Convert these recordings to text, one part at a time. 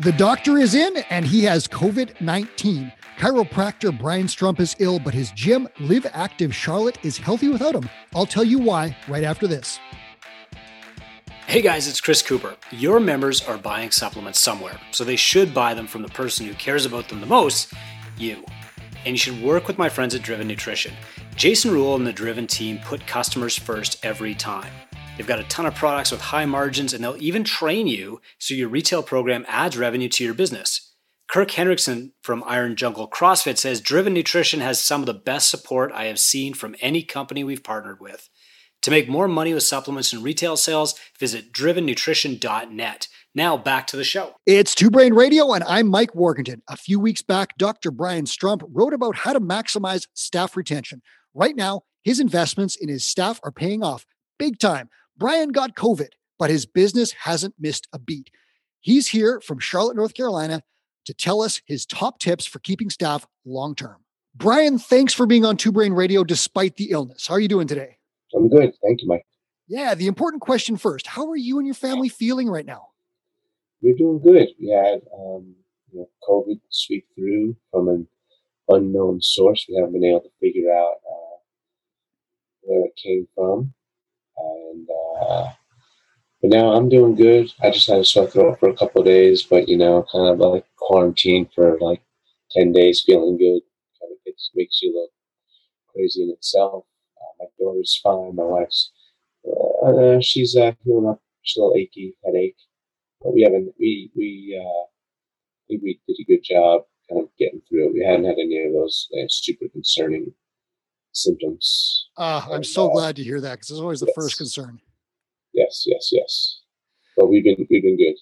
The doctor is in and he has COVID 19. Chiropractor Brian Strump is ill, but his gym, Live Active Charlotte, is healthy without him. I'll tell you why right after this. Hey guys, it's Chris Cooper. Your members are buying supplements somewhere, so they should buy them from the person who cares about them the most, you. And you should work with my friends at Driven Nutrition. Jason Rule and the Driven team put customers first every time. They've got a ton of products with high margins, and they'll even train you so your retail program adds revenue to your business. Kirk Hendrickson from Iron Jungle CrossFit says Driven Nutrition has some of the best support I have seen from any company we've partnered with. To make more money with supplements and retail sales, visit drivennutrition.net. Now back to the show. It's Two Brain Radio, and I'm Mike Warkentin. A few weeks back, Dr. Brian Strump wrote about how to maximize staff retention. Right now, his investments in his staff are paying off big time. Brian got COVID, but his business hasn't missed a beat. He's here from Charlotte, North Carolina to tell us his top tips for keeping staff long term. Brian, thanks for being on Two Brain Radio despite the illness. How are you doing today? I'm good. Thank you, Mike. Yeah, the important question first. How are you and your family feeling right now? We're doing good. We had um, you know, COVID sweep through from an unknown source. We haven't been able to figure out uh, where it came from and uh, but now I'm doing good. I just had a sore throat for a couple days, but you know, kind of like quarantine for like ten days, feeling good. Kind of gets, makes you look crazy in itself. Uh, my daughter's fine. My wife's uh she's uh, healing up. She's a little achy, headache, but we haven't. We we uh, we did a good job kind of getting through it. We hadn't had any of those uh, super concerning symptoms. Uh, I'm so uh, glad to hear that because it's always the yes. first concern. Yes, yes, yes. But we've been we've been good.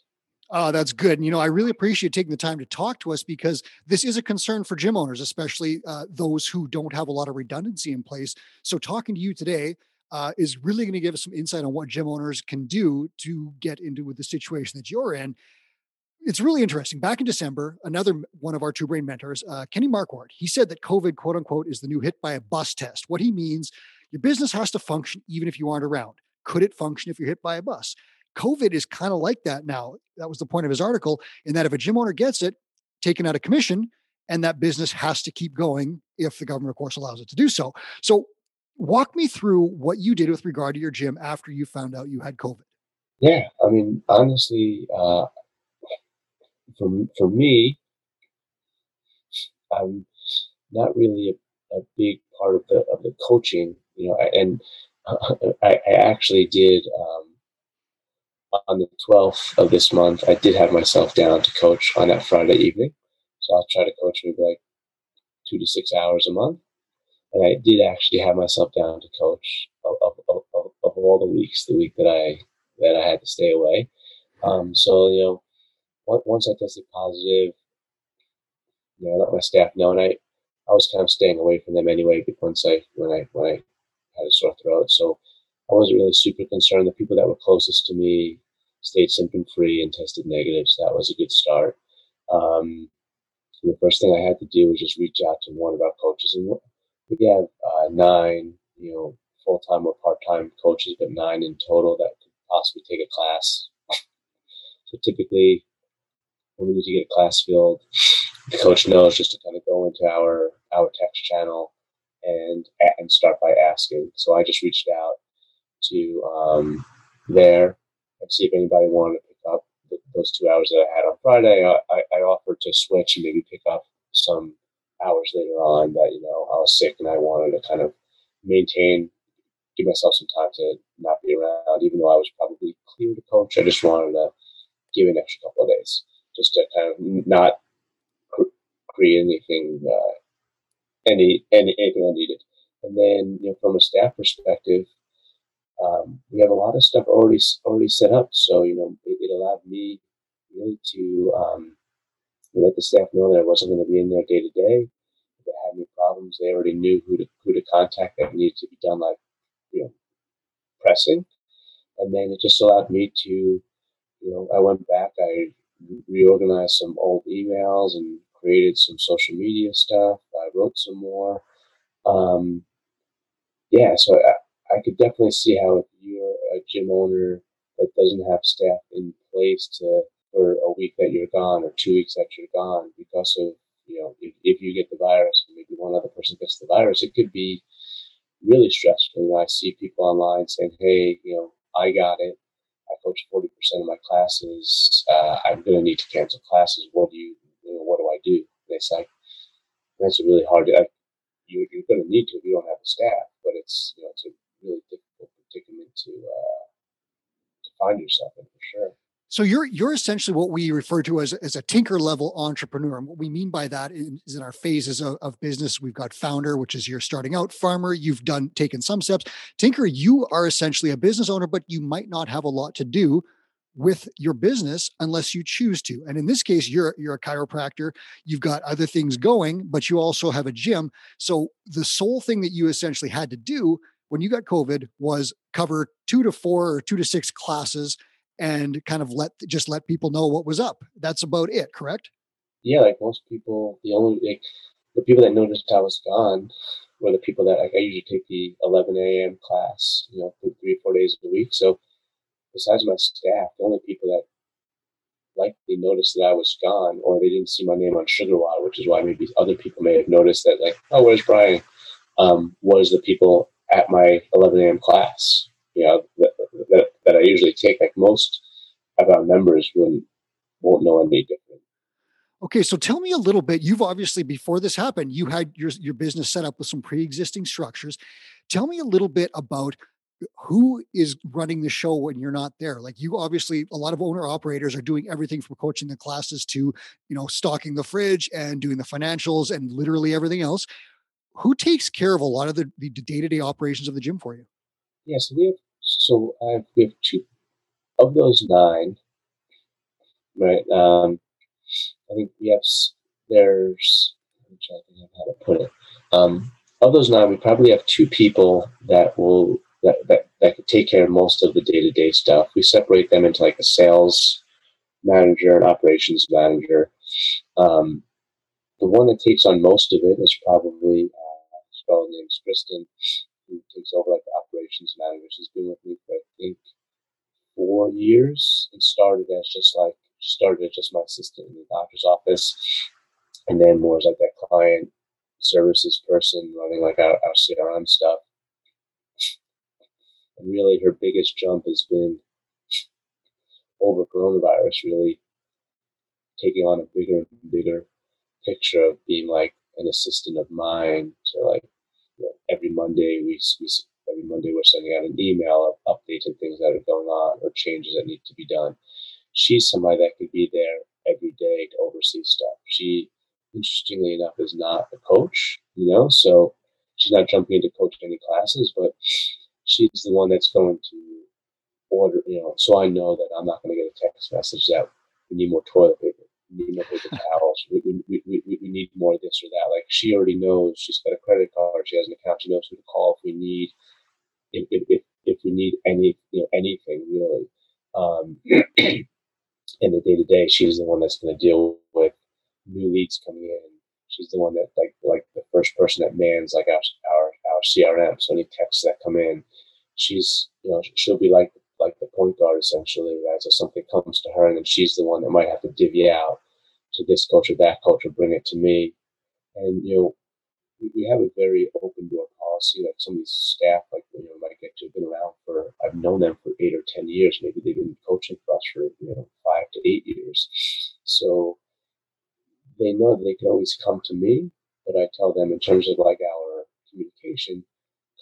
Oh, that's good. And, you know, I really appreciate taking the time to talk to us because this is a concern for gym owners, especially uh, those who don't have a lot of redundancy in place. So, talking to you today uh, is really going to give us some insight on what gym owners can do to get into with the situation that you're in it's really interesting. Back in December, another one of our two brain mentors, uh, Kenny Marquardt, he said that COVID, quote unquote, is the new hit by a bus test. What he means, your business has to function even if you aren't around. Could it function if you're hit by a bus? COVID is kind of like that now. That was the point of his article, in that if a gym owner gets it, taken out of commission, and that business has to keep going if the government, of course, allows it to do so. So, walk me through what you did with regard to your gym after you found out you had COVID. Yeah, I mean, honestly, uh, for for me, I'm not really a, a big part of the of the coaching, you know, and I, I, actually did um, on the 12th of this month. I did have myself down to coach on that Friday evening, so I'll try to coach maybe like two to six hours a month, and I did actually have myself down to coach of, of, of, of all the weeks, the week that I that I had to stay away. Um, so you know, once I tested positive, you know, I let my staff know, and I, I was kind of staying away from them anyway. Once I, when I, when I had a sore throat, so I wasn't really super concerned. The people that were closest to me stayed symptom free and tested negative, so that was a good start. Um, the first thing I had to do was just reach out to one of our coaches, and we have uh, nine, you know, full time or part time coaches, but nine in total that could possibly take a class. so typically, we need to get a class filled, the coach knows just to kind of go into our our text channel and and start by asking. So I just reached out to um, there and see if anybody wanted to pick up those two hours that I had on Friday. I, I offered to switch and maybe pick up some hours later on that you know I was sick and I wanted to kind of maintain, give myself some time to not be around, even though I was probably clear to coach. I just wanted to give an extra couple of days just to kind of not create anything, uh, any, any anything unneeded. And then, you know, from a staff perspective, um, we have a lot of stuff already already set up. So you know, it, it allowed me really to um, let the staff know that I wasn't going to be in there day to day. If they had any problems, they already knew who to who to contact that needed to be done, like you know, pressing. And then it just allowed me to, you know, I went back. I reorganized some old emails and created some social media stuff. I wrote some more. Um, yeah, so I, I could definitely see how if you're a gym owner that doesn't have staff in place to for a week that you're gone or two weeks that you're gone because of you know if, if you get the virus and maybe one other person gets the virus, it could be really stressful. You know, I see people online saying, "Hey, you know, I got it. I coach forty percent of my classes. Uh, I'm going to need to cancel classes. What do you, you know, what do I do?" And it's like that's a really hard. Uh, you, you're going to need to if you don't have the staff, but it's you know it's a really difficult predicament to uh, to find yourself in for sure. So you're you're essentially what we refer to as, as a tinker level entrepreneur. And what we mean by that is in our phases of, of business, we've got founder, which is you're starting out, farmer, you've done taken some steps. Tinker, you are essentially a business owner, but you might not have a lot to do with your business unless you choose to. And in this case, you're you're a chiropractor, you've got other things going, but you also have a gym. So the sole thing that you essentially had to do when you got COVID was cover two to four or two to six classes and kind of let just let people know what was up. That's about it, correct? Yeah, like most people, the only like the people that noticed I was gone were the people that like I usually take the 11 a.m. class, you know, three or four days a week. So besides my staff, the only people that likely noticed that I was gone, or they didn't see my name on SugarWOD, which is why maybe other people may have noticed that, like, oh, where's Brian? Um, was the people at my 11 a.m. class you know that, I usually take. Like most of our members wouldn't won't know any different. Okay, so tell me a little bit. You've obviously before this happened, you had your your business set up with some pre-existing structures. Tell me a little bit about who is running the show when you're not there like you obviously a lot of owner operators are doing everything from coaching the classes to you know stocking the fridge and doing the financials and literally everything else who takes care of a lot of the, the day-to-day operations of the gym for you yeah so we have so I we have two of those nine, right? Um, I think we have there's I'm trying to how to put it. Um, of those nine, we probably have two people that will that that, that could take care of most of the day to day stuff. We separate them into like a sales manager and operations manager. Um, the one that takes on most of it is probably uh, girl named Kristen who takes over like the operations manager. She's been with me for I think four years and started as just like started as just my assistant in the doctor's office, and then more as like that client services person running like our, our CRM stuff. And really, her biggest jump has been over coronavirus, really taking on a bigger and bigger picture of being like an assistant of mine to like Monday we, we every Monday we're sending out an email of updates and things that are going on or changes that need to be done. She's somebody that could be there every day to oversee stuff. She, interestingly enough, is not a coach, you know, so she's not jumping into coaching any classes, but she's the one that's going to order, you know, so I know that I'm not going to get a text message that we need more toilet paper towels. We, we, we, we, need more this or that. Like she already knows she's got a credit card. She has an account. She knows who to call if we need if if, if we need any you know anything really. Um, in the day to day, she's the one that's going to deal with new leads coming in. She's the one that like like the first person that mans like our our our CRM. So any texts that come in, she's you know she'll be like like the point guard essentially, right? So something comes to her, and then she's the one that might have to divvy out to this culture, that culture, bring it to me. And you know, we, have a very open door policy. Like some of these staff, like you know, might get to have been around for I've known them for eight or ten years. Maybe they've been coaching for us for you know five to eight years. So they know that they can always come to me, but I tell them in terms of like our communication,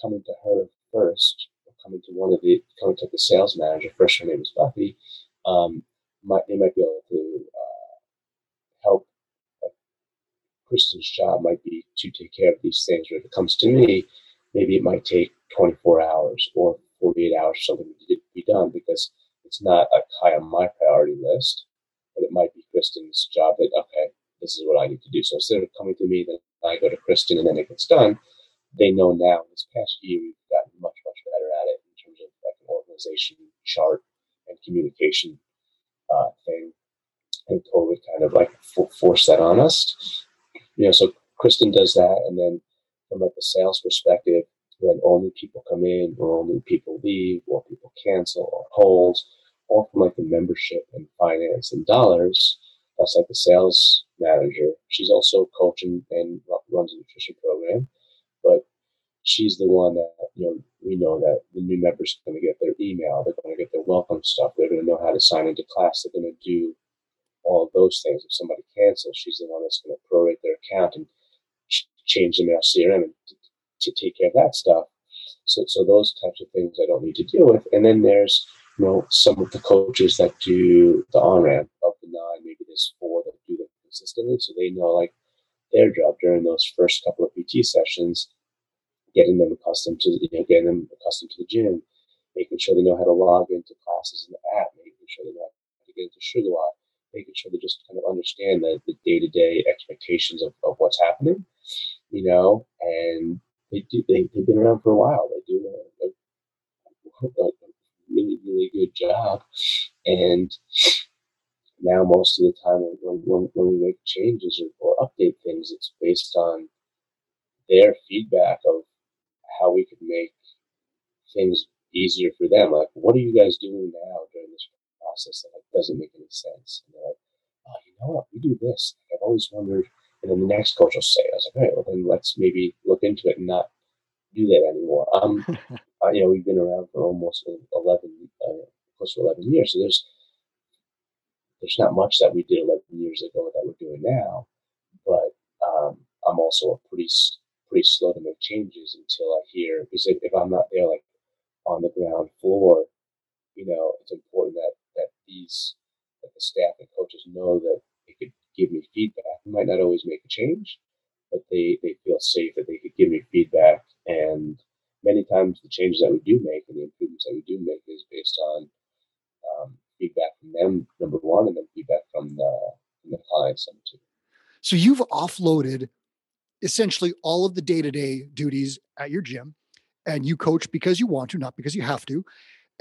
coming to her first coming to one of the coming to the sales manager. First, her name is Buffy. Um, might they might be able to uh, help. Uh, Kristen's job might be to take care of these things. Or if it comes to me, maybe it might take 24 hours or 48 hours or something to be done because it's not high on my priority list, but it might be Kristen's job that, okay, this is what I need to do. So instead of coming to me, then I go to Kristen and then it gets done. They know now this past year we've gotten much, much better at it in terms of like an organization chart and communication uh, thing. And COVID kind of like forced that on us. You know, so Kristen does that, and then from like the sales perspective, when only people come in, or only people leave, or people cancel or hold, all from like the membership and finance and dollars. That's like the sales manager. She's also a coach and, and runs a nutrition program, but she's the one that you know we know that the new members are going to get their email. They're going to get their welcome stuff. They're going to know how to sign into class. They're going to do all of those things. If somebody cancels, she's the one that's going to prorate their account and change them in our CRM and to, to take care of that stuff. So, so those types of things I don't need to deal with. And then there's, you know, some of the coaches that do the on ramp of the nine, maybe there's four that do that consistently. So they know like their job during those first couple of PT sessions, getting them accustomed to, you know, getting them accustomed to the gym, making sure they know how to log into classes in the app, making sure they know how to get into SugarWOD, making sure they just kind of understand the, the day-to-day expectations of, of what's happening, you know, and they do, they, they've been around for a while. They do a, a, a really, really good job. And now most of the time when, when, when we make changes or, or update things, it's based on their feedback of how we could make things easier for them. Like, what are you guys doing now during this process that like, doesn't make any sense? And they're like, oh, you know what? We do this. I've always wondered. And then the next coach will say, I was like, all right, well, then let's maybe look into it and not do that anymore. Um, uh, you know, we've been around for almost 11, uh, close to 11 years. So there's, there's not much that we did 11 years ago that we're doing now. But um, I'm also a pretty, pretty slow to make changes until I hear, because if, if I'm not there, like on the ground floor, you know, it's important that these, that the staff and coaches know that they could give me feedback. We might not always make a change, but they, they feel safe that they could give me feedback. And many times the changes that we do make and the improvements that we do make is based on um, feedback from them, number one, and then feedback from the, from the clients, number two. So you've offloaded essentially all of the day-to-day duties at your gym and you coach because you want to, not because you have to.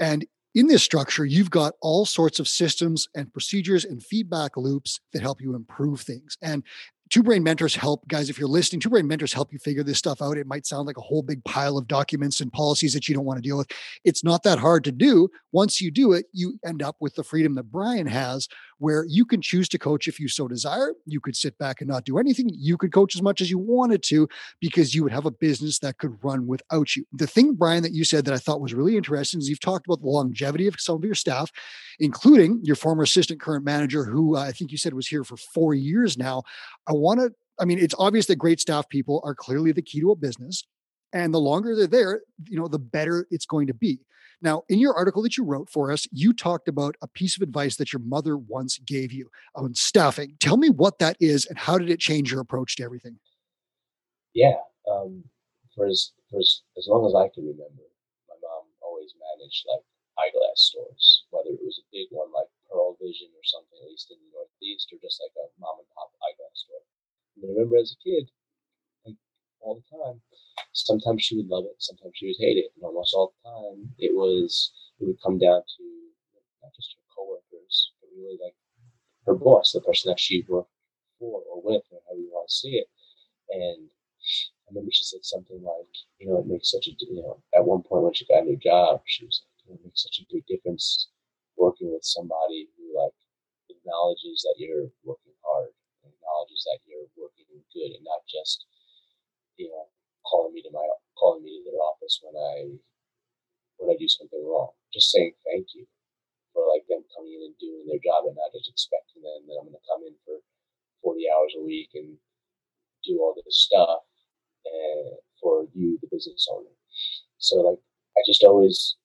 And in this structure, you've got all sorts of systems and procedures and feedback loops that help you improve things. And Two Brain Mentors help, guys, if you're listening, Two Brain Mentors help you figure this stuff out. It might sound like a whole big pile of documents and policies that you don't want to deal with. It's not that hard to do. Once you do it, you end up with the freedom that Brian has, where you can choose to coach if you so desire. You could sit back and not do anything. You could coach as much as you wanted to because you would have a business that could run without you. The thing, Brian, that you said that I thought was really interesting is you've talked about the longevity of some of your staff, including your former assistant current manager, who uh, I think you said was here for four years now. I want to, I mean, it's obvious that great staff people are clearly the key to a business. And the longer they're there, you know, the better it's going to be. Now, in your article that you wrote for us, you talked about a piece of advice that your mother once gave you on staffing. Tell me what that is and how did it change your approach to everything? Yeah. Um, for as, for as, as long as I can remember, my mom always managed like eyeglass stores, whether it was a big one like Pearle Vision or something, at least in the Northeast, or just like a mom and pop eyeglass store. And I remember as a kid, like all the time, sometimes she would love it, sometimes she would hate it, and almost all the time it was it would come down to not just her coworkers, but really like her boss, the person that she worked for or with, or however you want to see it. And I remember she said something like, you know, it makes such a, you know, at one point when she got a new job, she was like, it makes such a big difference working with somebody who like acknowledges that you're working hard, acknowledges that you're working good, and not just, you know, calling me to my calling me to their office when I when I do something wrong. Just saying thank you for like them coming in and doing their job and not just expecting them that I'm going to come in for 40 hours a week and do all this stuff and eh, for you, the business owner. So like I just always,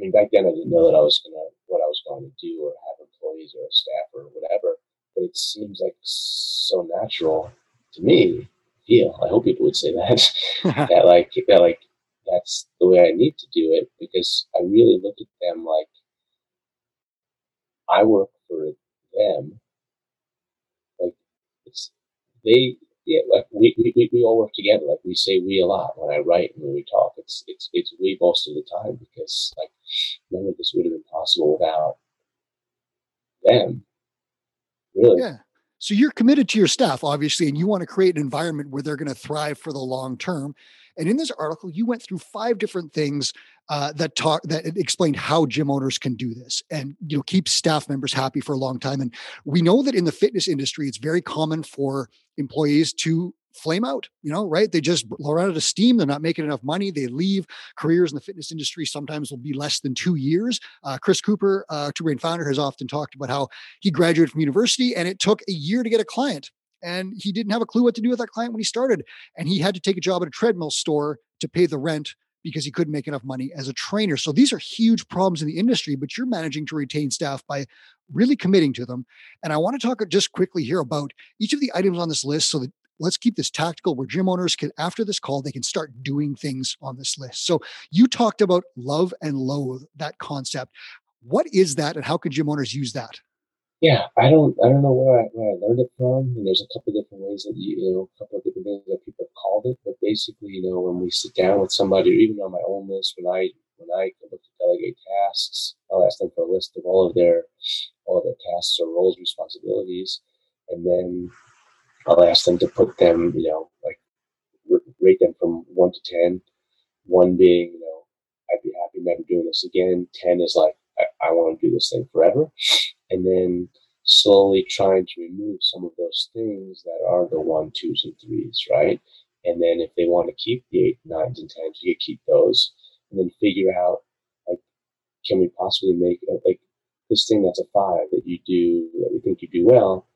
mean, back then I didn't know that I was gonna what I was going to do or have employees or a staff or whatever. But it seems like so natural to me feel. I hope people would say that. that like that like that's the way I need to do it because I really look at them like I work for them. Like it's they yeah, like we, we, we all work together. Like we say we a lot when I write and when we talk. It's it's it's we most of the time because like none of this would have been possible without them. Really. Yeah. So you're committed to your staff, obviously, and you want to create an environment where they're going to thrive for the long term. And in this article, you went through five different things uh, that talk that explained how gym owners can do this and you know keep staff members happy for a long time. And we know that in the fitness industry, it's very common for employees to flame out, you know, right? They just run out of steam. They're not making enough money. They leave careers in the fitness industry sometimes will be less than two years. Uh, Chris Cooper, uh, Two Brain founder, has often talked about how he graduated from university and it took a year to get a client. And he didn't have a clue what to do with that client when he started. And he had to take a job at a treadmill store to pay the rent because he couldn't make enough money as a trainer. So these are huge problems in the industry, but you're managing to retain staff by really committing to them. And I want to talk just quickly here about each of the items on this list so that let's keep this tactical where gym owners can after this call they can start doing things on this list. So you talked about love and loathe that concept. What is that and how can gym owners use that? Yeah i don't i don't know where i, where I learned it from. And there's a couple different ways that you, you know a couple of different things that people have called it but basically you know when we sit down with somebody or even on my own list when i when i look to delegate tasks i'll ask them for a list of all of their all of their tasks or roles responsibilities and then I'll ask them to put them, you know, like rate them from one to 10. One being, you know, I'd be happy never doing this again. 10 is like, I, I want to do this thing forever. And then slowly trying to remove some of those things that are the one, twos, and threes, right? And then if they want to keep the eight, nines, and tens, you can keep those. And then figure out, like, can we possibly make, like, this thing that's a five that you do, that we think you do well,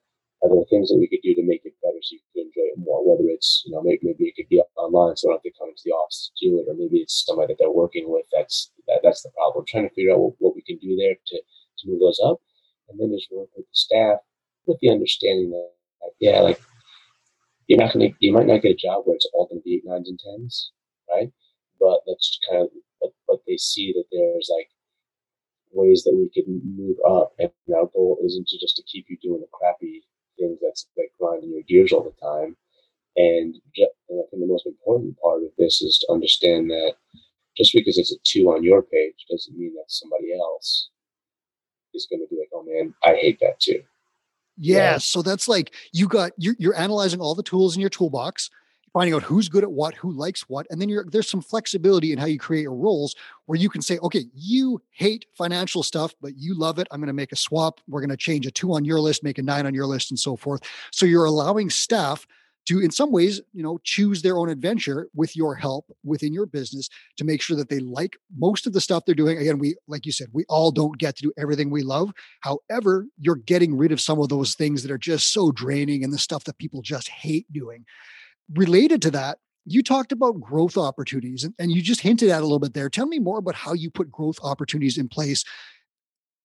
are there things that we could do to make it better so you can enjoy it more? Whether it's, you know, maybe, maybe it could be online so they don't have to come into the office to do it, or maybe it's somebody that they're working with. That's that, that's the problem. We're trying to figure out what, what we can do there to, to move those up. And then just work with the staff with the understanding that, that yeah, like you're not to, you might not get a job where it's all to be eight, nines, and tens, right? But let's kind of, but, but they see that there's like ways that we can move up. And our goal isn't to just to keep you doing the crappy things that's like grinding your gears all the time. And, and I think the most important part of this is to understand that just because it's a two on your page doesn't mean that somebody else is going to be like, oh man, I hate that too. Yeah, yeah. So that's like you got you're, you're analyzing all the tools in your toolbox finding out who's good at what, who likes what, and then there's some flexibility in how you create your roles where you can say, okay, you hate financial stuff, but you love it. I'm going to make a swap. We're going to change a two on your list, make a nine on your list, and so forth. So you're allowing staff to in some ways you know choose their own adventure with your help within your business to make sure that they like most of the stuff they're doing again we like you said we all don't get to do everything we love however you're getting rid of some of those things that are just so draining and the stuff that people just hate doing related to that, you talked about growth opportunities and, and you just hinted at a little bit there. Tell me more about how you put growth opportunities in place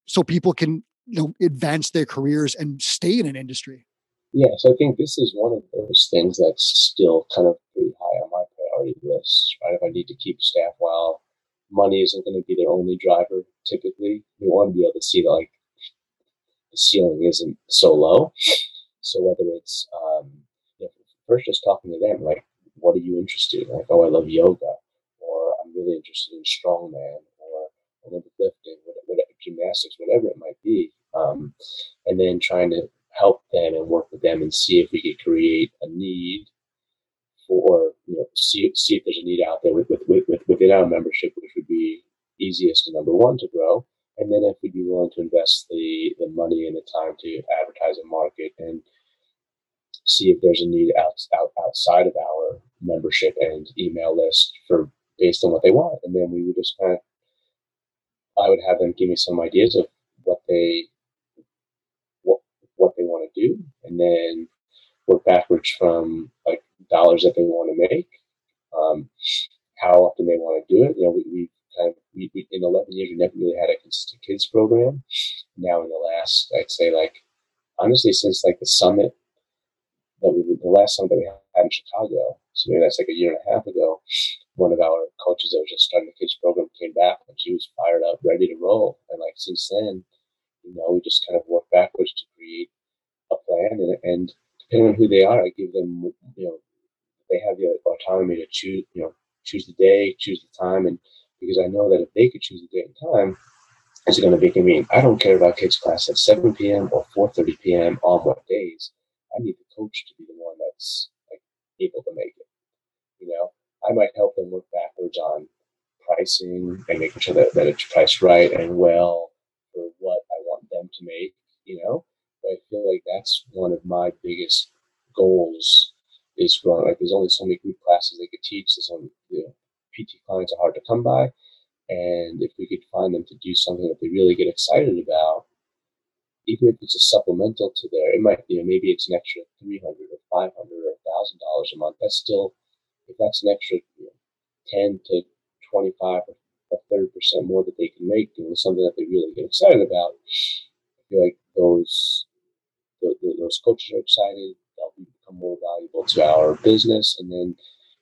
so people can you know advance their careers and stay in an industry. Yeah, so I think this is one of those things that's still kind of pretty high on my priority list, right? If I need to keep staff while money isn't going to be their only driver typically. We want to be able to see that like the ceiling isn't so low. So whether it's first just talking to them, like, what are you interested in? Like, oh, I love yoga, or I'm really interested in strongman, or Olympic lifting, whatever, gymnastics, whatever it might be. Um, and then trying to help them and work with them and see if we could create a need for, you know, see, see if there's a need out there with, with, with, within our membership, which would be easiest and number one to grow. And then if we'd be willing to invest the, the money and the time to advertise and market and see if there's a need out, out outside of our membership and email list for based on what they want. And then we would just kind of, I would have them give me some ideas of what they, what, what they want to do. And then work backwards from like dollars that they want to make, um, how often they want to do it. You know, we, we kind of, we, we, in 11 years, we never really had a consistent kids program. Now in the last, I'd say like, honestly, since like the summit last song that we had in Chicago. So maybe that's like a year and a half ago. One of our coaches that was just starting the kids program came back and she was fired up, ready to roll. And like since then, you know, we just kind of work backwards to create a plan and, and depending on who they are, I give them, you know, they have the autonomy to choose, you know, choose the day, choose the time. And because I know that if they could choose the day and time, it's going to be convenient. I don't care about kids class at 7 p.m. or 4.30 p.m. on what days. I need the coach to be the one that's like able to make it. You know, I I might help them work backwards on pricing and making sure that, that it's priced right and well for what I want them to make, you know. But I feel like that's one of my biggest goals is growing. Like there's only so many group classes they could teach. There's only you know, PT clients are hard to come by. And if we could find them to do something that they really get excited about, even if it's a supplemental to their, it might, you know, maybe it's an extra 300 or 500 or $1,000 a month. That's still, if that's an extra you know, 10 to 25 or 30% more that they can make doing something that they really get excited about, I feel like those, those coaches are excited. They'll become more valuable to our business. And then,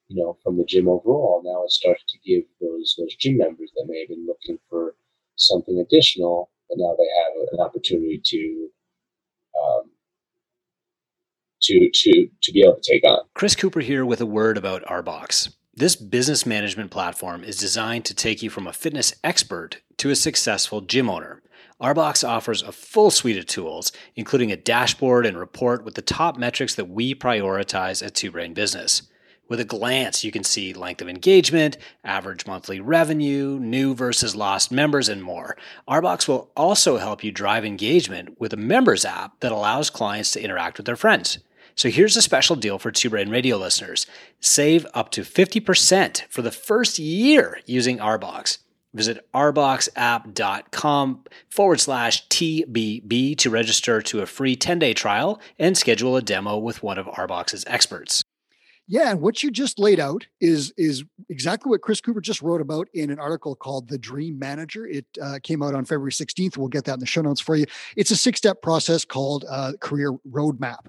you know, from the gym overall, now it starts to give those, those gym members that may have been looking for something additional and now they have an opportunity to um, to to to be able to take on. Chris Cooper here with a word about Arbox. This business management platform is designed to take you from a fitness expert to a successful gym owner. Arbox offers a full suite of tools, including a dashboard and report with the top metrics that we prioritize at Two Brain Business. With a glance, you can see length of engagement, average monthly revenue, new versus lost members, and more. Arbox will also help you drive engagement with a members app that allows clients to interact with their friends. So here's a special deal for Two Brain Radio listeners. Save up to 50% for the first year using Arbox. Visit arboxapp.com forward slash TBB to register to a free 10 day trial and schedule a demo with one of Arbox's experts. Yeah, and what you just laid out is is exactly what Chris Cooper just wrote about in an article called "The Dream Manager." It uh, came out on February 16th. We'll get that in the show notes for you. It's a six step process called uh, Career Roadmap.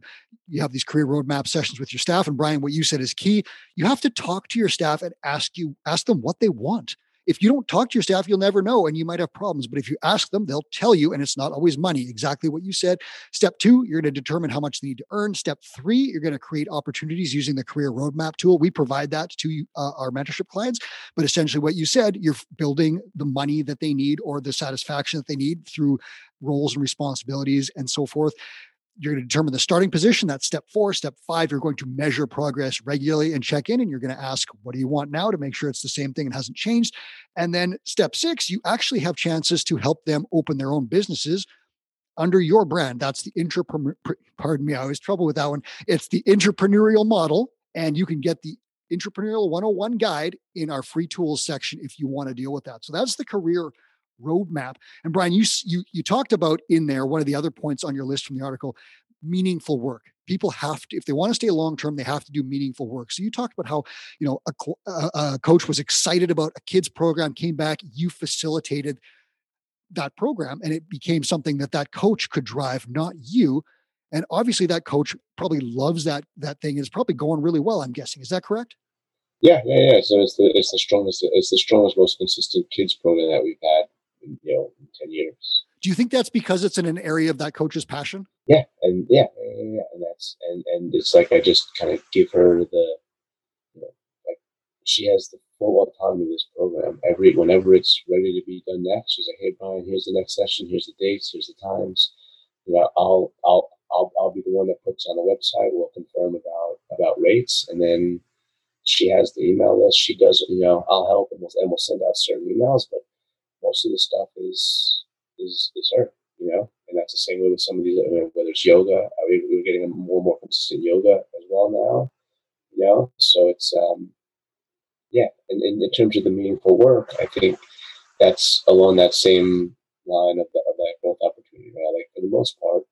You have these career roadmap sessions with your staff, and Brian, what you said is key. You have to talk to your staff and ask you ask them what they want if you don't talk to your staff, you'll never know and you might have problems. But if you ask them, they'll tell you, and it's not always money. Exactly what you said. Step two, you're going to determine how much they need to earn. Step three, you're going to create opportunities using the career roadmap tool. We provide that to uh, our mentorship clients. But essentially, what you said, you're building the money that they need or the satisfaction that they need through roles and responsibilities and so forth you're going to determine the starting position. That's step four. Step five, you're going to measure progress regularly and check in. And you're going to ask, what do you want now to make sure it's the same thing and hasn't changed? And then step six, you actually have chances to help them open their own businesses under your brand. That's the intrapreneur, pardon me, I was trouble with that one. It's the entrepreneurial model. And you can get the entrepreneurial 101 guide in our free tools section if you want to deal with that. So that's the career roadmap. And Brian, you you you talked about in there one of the other points on your list from the article, meaningful work. People have to, if they want to stay long term, they have to do meaningful work. So you talked about how you know a, a, coach was excited about a kids program, came back, you facilitated that program, and it became something that that coach could drive, not you. And obviously, that coach probably loves that that thing. Is probably going really well. I'm guessing. Is that correct? Yeah, yeah, yeah. So it's the it's the strongest it's the strongest, most consistent kids program that we've had you know, 10 years. Do you think that's because it's in an area of that coach's passion? Yeah. And yeah, yeah, and that's, and, and it's like, I just kind of give her the, you know, like she has the full autonomy of this program. Every, whenever it's ready to be done next, she's like, Hey, Brian, here's the next session. Here's the dates. Here's the times. You know, I'll, I'll, I'll, I'll be the one that puts on the website. We'll confirm about, about rates. And then she has the email list. She does, you know, I'll help and we'll, and we'll send out certain emails, but most of the stuff is is is her, you know. And that's the same way with some of these, whether it's yoga. I mean, we're getting a more and more consistent yoga as well now, you know. So it's um, yeah. And, and in terms of the meaningful work, I think that's along that same line of, the, of that growth opportunity. Right? Like for the most part,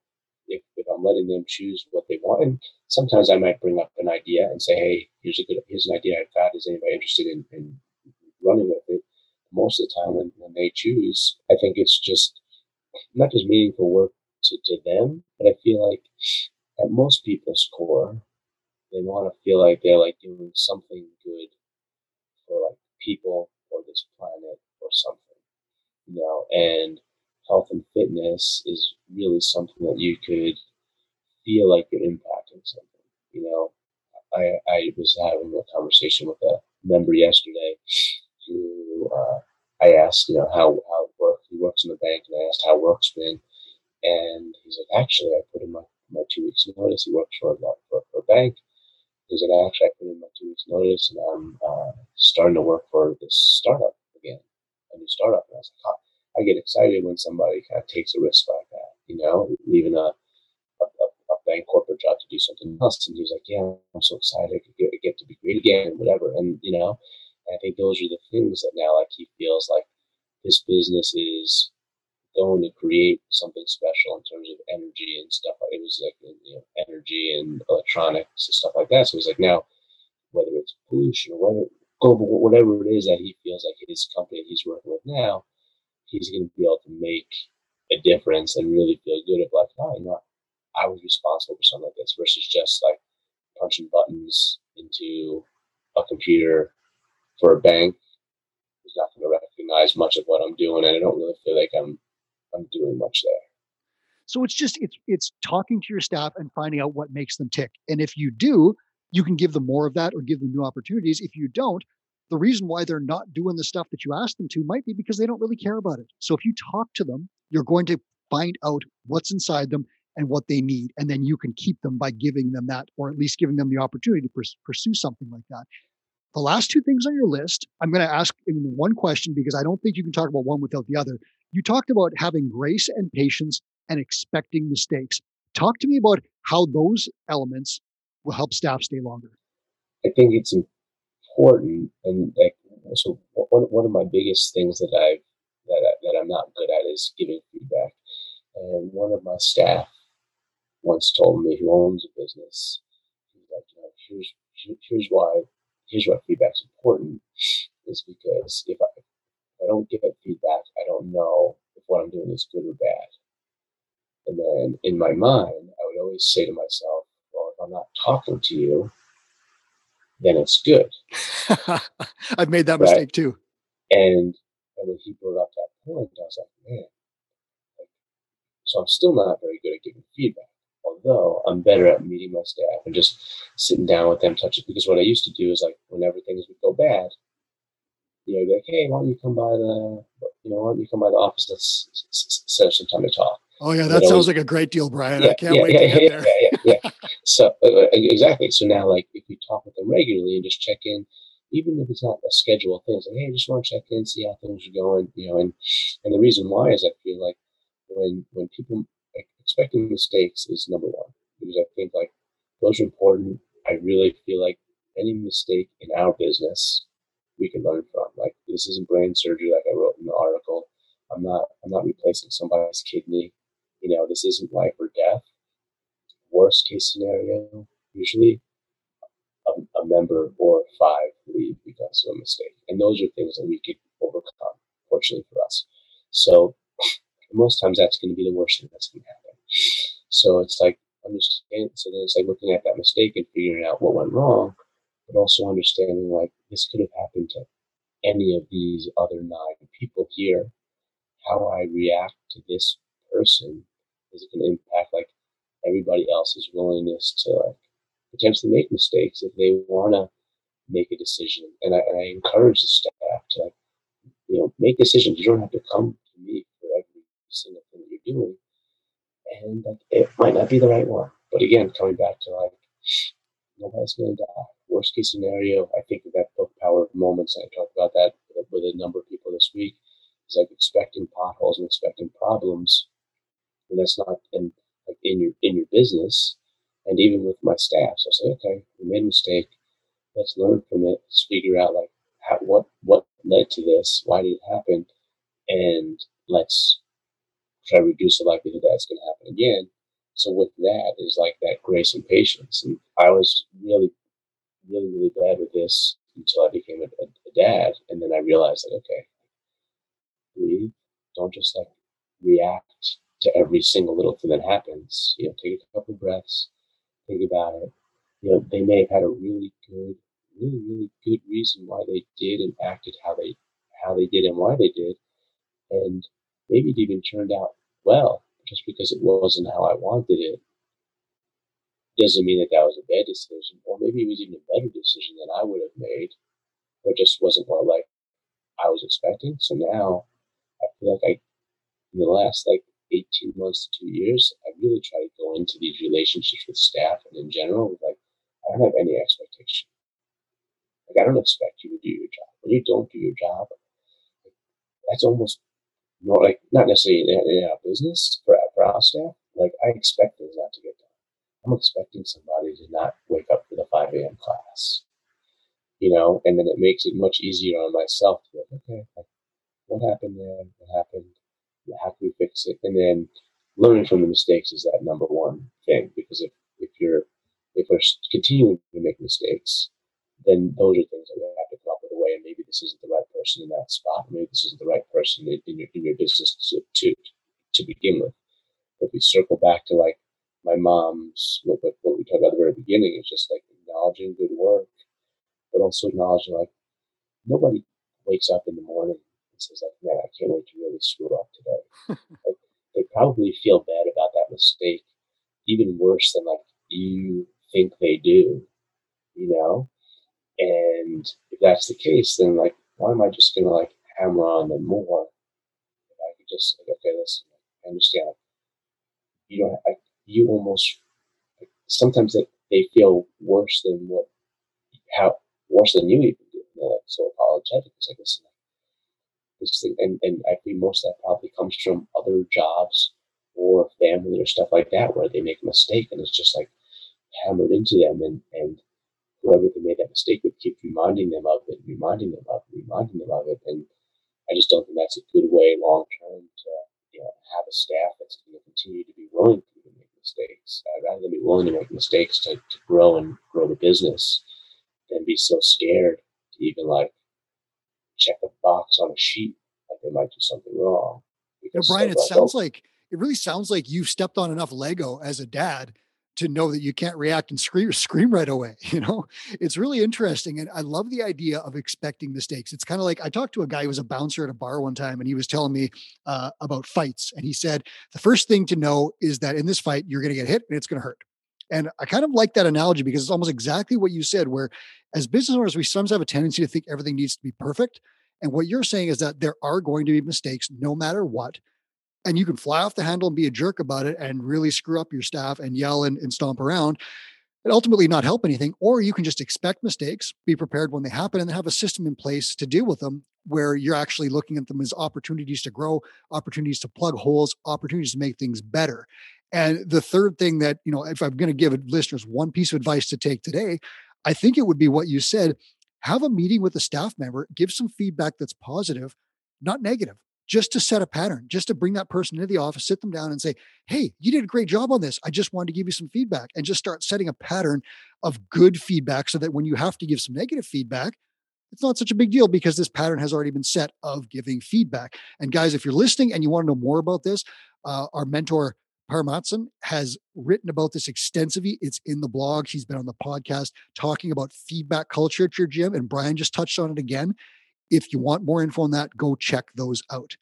if, if I'm letting them choose what they want, and sometimes I might bring up an idea and say, hey, here's a good, here's an idea I've got. Is anybody interested in, in running with it? Most of the time when, when they choose, I think it's just not just meaningful work to, to them, but I feel like at most people's core, they want to feel like they're like doing something good for like people or this planet or something, you know, and health and fitness is really something that you could feel like you're impacting something, you know. I, I was having a conversation with a member yesterday who uh, I asked, you know, how how it worked. He works in the bank, and I asked how work's been, and he's like, actually, I put in my, my two weeks notice. He works for a for, for a bank, He's like, actually, I put in my two weeks notice and I'm uh, starting to work for this startup again, a new startup. And I was like, oh, I get excited when somebody kind of takes a risk like that, you know, leaving a, a, a bank corporate job to do something else. And he was like, yeah, I'm so excited to get, get to be great again whatever. And, you know, I think those are the things that now like he feels like this business is going to create something special in terms of energy and stuff. It was like you know, energy and electronics and stuff like that. So he's like now, whether it's pollution or whatever, global, whatever it is that he feels like his company he's working with now, he's going to be able to make a difference and really feel good at like, oh, you know, I was responsible for something like this versus just like punching buttons into a computer for a bank is not going to recognize much of what I'm doing, and I don't really feel like I'm I'm doing much there. So it's just it's it's talking to your staff and finding out what makes them tick. And if you do, you can give them more of that or give them new opportunities. If you don't, the reason why they're not doing the stuff that you asked them to might be because they don't really care about it. So if you talk to them, you're going to find out what's inside them and what they need. And then you can keep them by giving them that, or at least giving them the opportunity to pursue something like that. The last two things on your list, I'm going to ask in one question because I don't think you can talk about one without the other. You talked about having grace and patience and expecting mistakes. Talk to me about how those elements will help staff stay longer. I think it's important, and like so one one of my biggest things that I that I, that I'm not good at is giving feedback. And one of my staff once told me, who owns a business, he's like, you know, here's here's why here's why feedback's important is because if I if I don't get feedback, I don't know if what I'm doing is good or bad. And then in my mind, I would always say to myself, well, if I'm not talking to you, then it's good. I've made that right? mistake too. And, and when he brought up that point, I was like, man, so I'm still not very good at giving feedback. Although I'm better at meeting my staff and just sitting down with them, touching. Because what I used to do is like whenever things would go bad, you know, like, hey, why don't you come by the, you know, why don't you come by the office? Let's set up some time to talk. Oh yeah, that sounds always, like a great deal, Brian. Yeah, I can't yeah, wait yeah, to get yeah, there. Yeah, yeah, yeah. so uh, uh, exactly. So now, like, if we talk with them regularly and just check in, even if it's not a schedule thing, it's like, hey, I just want to check in, see how things are going, you know. And and the reason why is I feel like when when people expecting mistakes is number one because I think like those are important. I really feel like any mistake in our business we can learn from. Like this isn't brain surgery, like I wrote in the article. I'm not I'm not replacing somebody's kidney. You know, this isn't life or death. Worst case scenario, usually a, a member or five leave because of a mistake, and those are things that we could overcome. Fortunately for us, so most times that's going to be the worst thing that's going to happen. So it's like understand. So then it's like looking at that mistake and figuring out what went wrong but also understanding like this could have happened to any of these other nine people here. How I react to this person is going to impact like everybody else's willingness to like potentially make mistakes if they want to make a decision. And I, and I encourage the staff to like, you know, make decisions. You don't have to come to me for every single thing you're doing. And like, it might not be the right one. But again, coming back to like, nobody's going to die worst case scenario, I think that book Power of Moments. I talked about that with a number of people this week. Is like expecting potholes and expecting problems, and that's not in like in your in your business, and even with my staff. So I say, okay, we made a mistake. Let's learn from it. Let's figure out like how, what what led to this. Why did it happen? And let's try to reduce the likelihood that it's going to happen again. So with that is like that grace and patience. And I was really really, really bad with this until I became a, a, a dad. And then I realized that, okay, breathe. Don't just like react to every single little thing that happens. You know, take a couple of breaths, think about it. You know, they may have had a really good, really, really good reason why they did and acted how they how they did and why they did. And maybe it even turned out well just because it wasn't how I wanted it doesn't mean that that was a bad decision, or maybe it was even a better decision than I would have made, but just wasn't what like I was expecting. So now I feel like I, in the last like 18 months to two years, I really try to go into these relationships with staff and in general like, I don't have any expectation. Like I don't expect you to do your job. When you don't do your job, that's almost more like not necessarily in, our business for, for our staff. Like I expect things not to get done. I'm expecting somebody to not wake up for the 5 a.m. class, you know, and then it makes it much easier on myself to be like, okay, like, what happened there? What happened? How can we fix it? And then learning from the mistakes is that number one thing because if, if you're if we're continuing to make mistakes, then those are things that we have way. And maybe this isn't the right person in that spot. Maybe this isn't the right person in, in your in your business to, to to begin with. But we circle back to like my mom's what, what, what we talked about at the very beginning, is just like acknowledging good work, but also acknowledging like nobody wakes up in the morning and says like, man, I can't wait to really screw up today. like, they probably feel bad about that mistake, even worse than like you think they do, you know? And if that's the case, then like, why am I just gonna like hammer on them more? If I could just like, okay, listen, I understand. You know, I, you almost like, sometimes that they feel worse than what how worse than you even do. They're like so apologetic. It's like listen, this thing, and and I think most of that probably comes from other jobs or family or stuff like that where they make a mistake and it's just like hammered into them and and whoever they made that mistake would keep reminding them of it, reminding them of it, reminding them of it. And I just don't think that's a good way long term to you know have a staff that's going to continue to be willing to make mistakes. I'd rather than be willing to make mistakes to, to grow and grow the business than be so scared to even like check a box on a sheet like they might do something wrong. Know, Brian, it sounds like it really sounds like you've stepped on enough Lego as a dad to know that you can't react and scream scream right away you know? It's really interesting and i love the idea of expecting mistakes it's kind of like i talked to a guy who was a bouncer at a bar one time and he was telling me uh, about fights and he said the first thing to know is that in this fight you're going to get hit and it's going to hurt. And i kind of like that analogy because it's almost exactly what you said where as business owners we sometimes have a tendency to think everything needs to be perfect and what you're saying is that there are going to be mistakes no matter what and you can fly off the handle and be a jerk about it and really screw up your staff and yell and, and stomp around and ultimately not help anything. Or you can just expect mistakes, be prepared when they happen, and have a system in place to deal with them where you're actually looking at them as opportunities to grow, opportunities to plug holes, opportunities to make things better. And the third thing that, you know, if I'm going to give listeners one piece of advice to take today, I think it would be what you said have a meeting with a staff member, give some feedback that's positive, not negative just to set a pattern, just to bring that person into the office, sit them down and say, Hey, you did a great job on this. I just wanted to give you some feedback and just start setting a pattern of good feedback so that when you have to give some negative feedback, it's not such a big deal because this pattern has already been set of giving feedback. And guys, if you're listening and you want to know more about this, uh, our mentor, Paramatsan, has written about this extensively. It's in the blog. He's been on the podcast talking about feedback culture at your gym. And Brian just touched on it again. If you want more info on that, go check those out.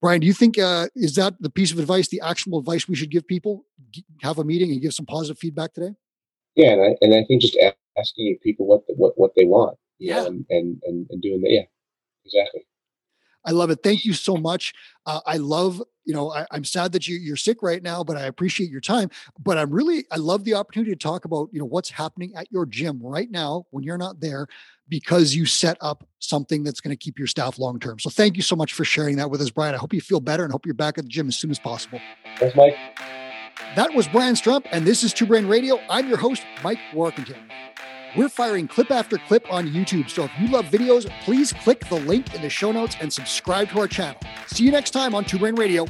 Brian, do you think uh, is that the piece of advice, the actionable advice we should give people? Have a meeting and give some positive feedback today. Yeah, and I, and I think just asking people what the, what what they want, yeah, know, and and and doing that, yeah, exactly. I love it. Thank you so much. Uh, I love, you know, I, am sad that you, you're sick right now, but I appreciate your time. But I'm really, I love the opportunity to talk about, you know, what's happening at your gym right now when you're not there because you set up something that's going to keep your staff long term. So thank you so much for sharing that with us, Brian. I hope you feel better and hope you're back at the gym as soon as possible. Thanks, Mike. That was Brian Strump, and this is Two Brain Radio. I'm your host, Mike Warkentin. We're firing clip after clip on YouTube, so if you love videos, please click the link in the show notes and subscribe to our channel. See you next time on Two Brain Radio.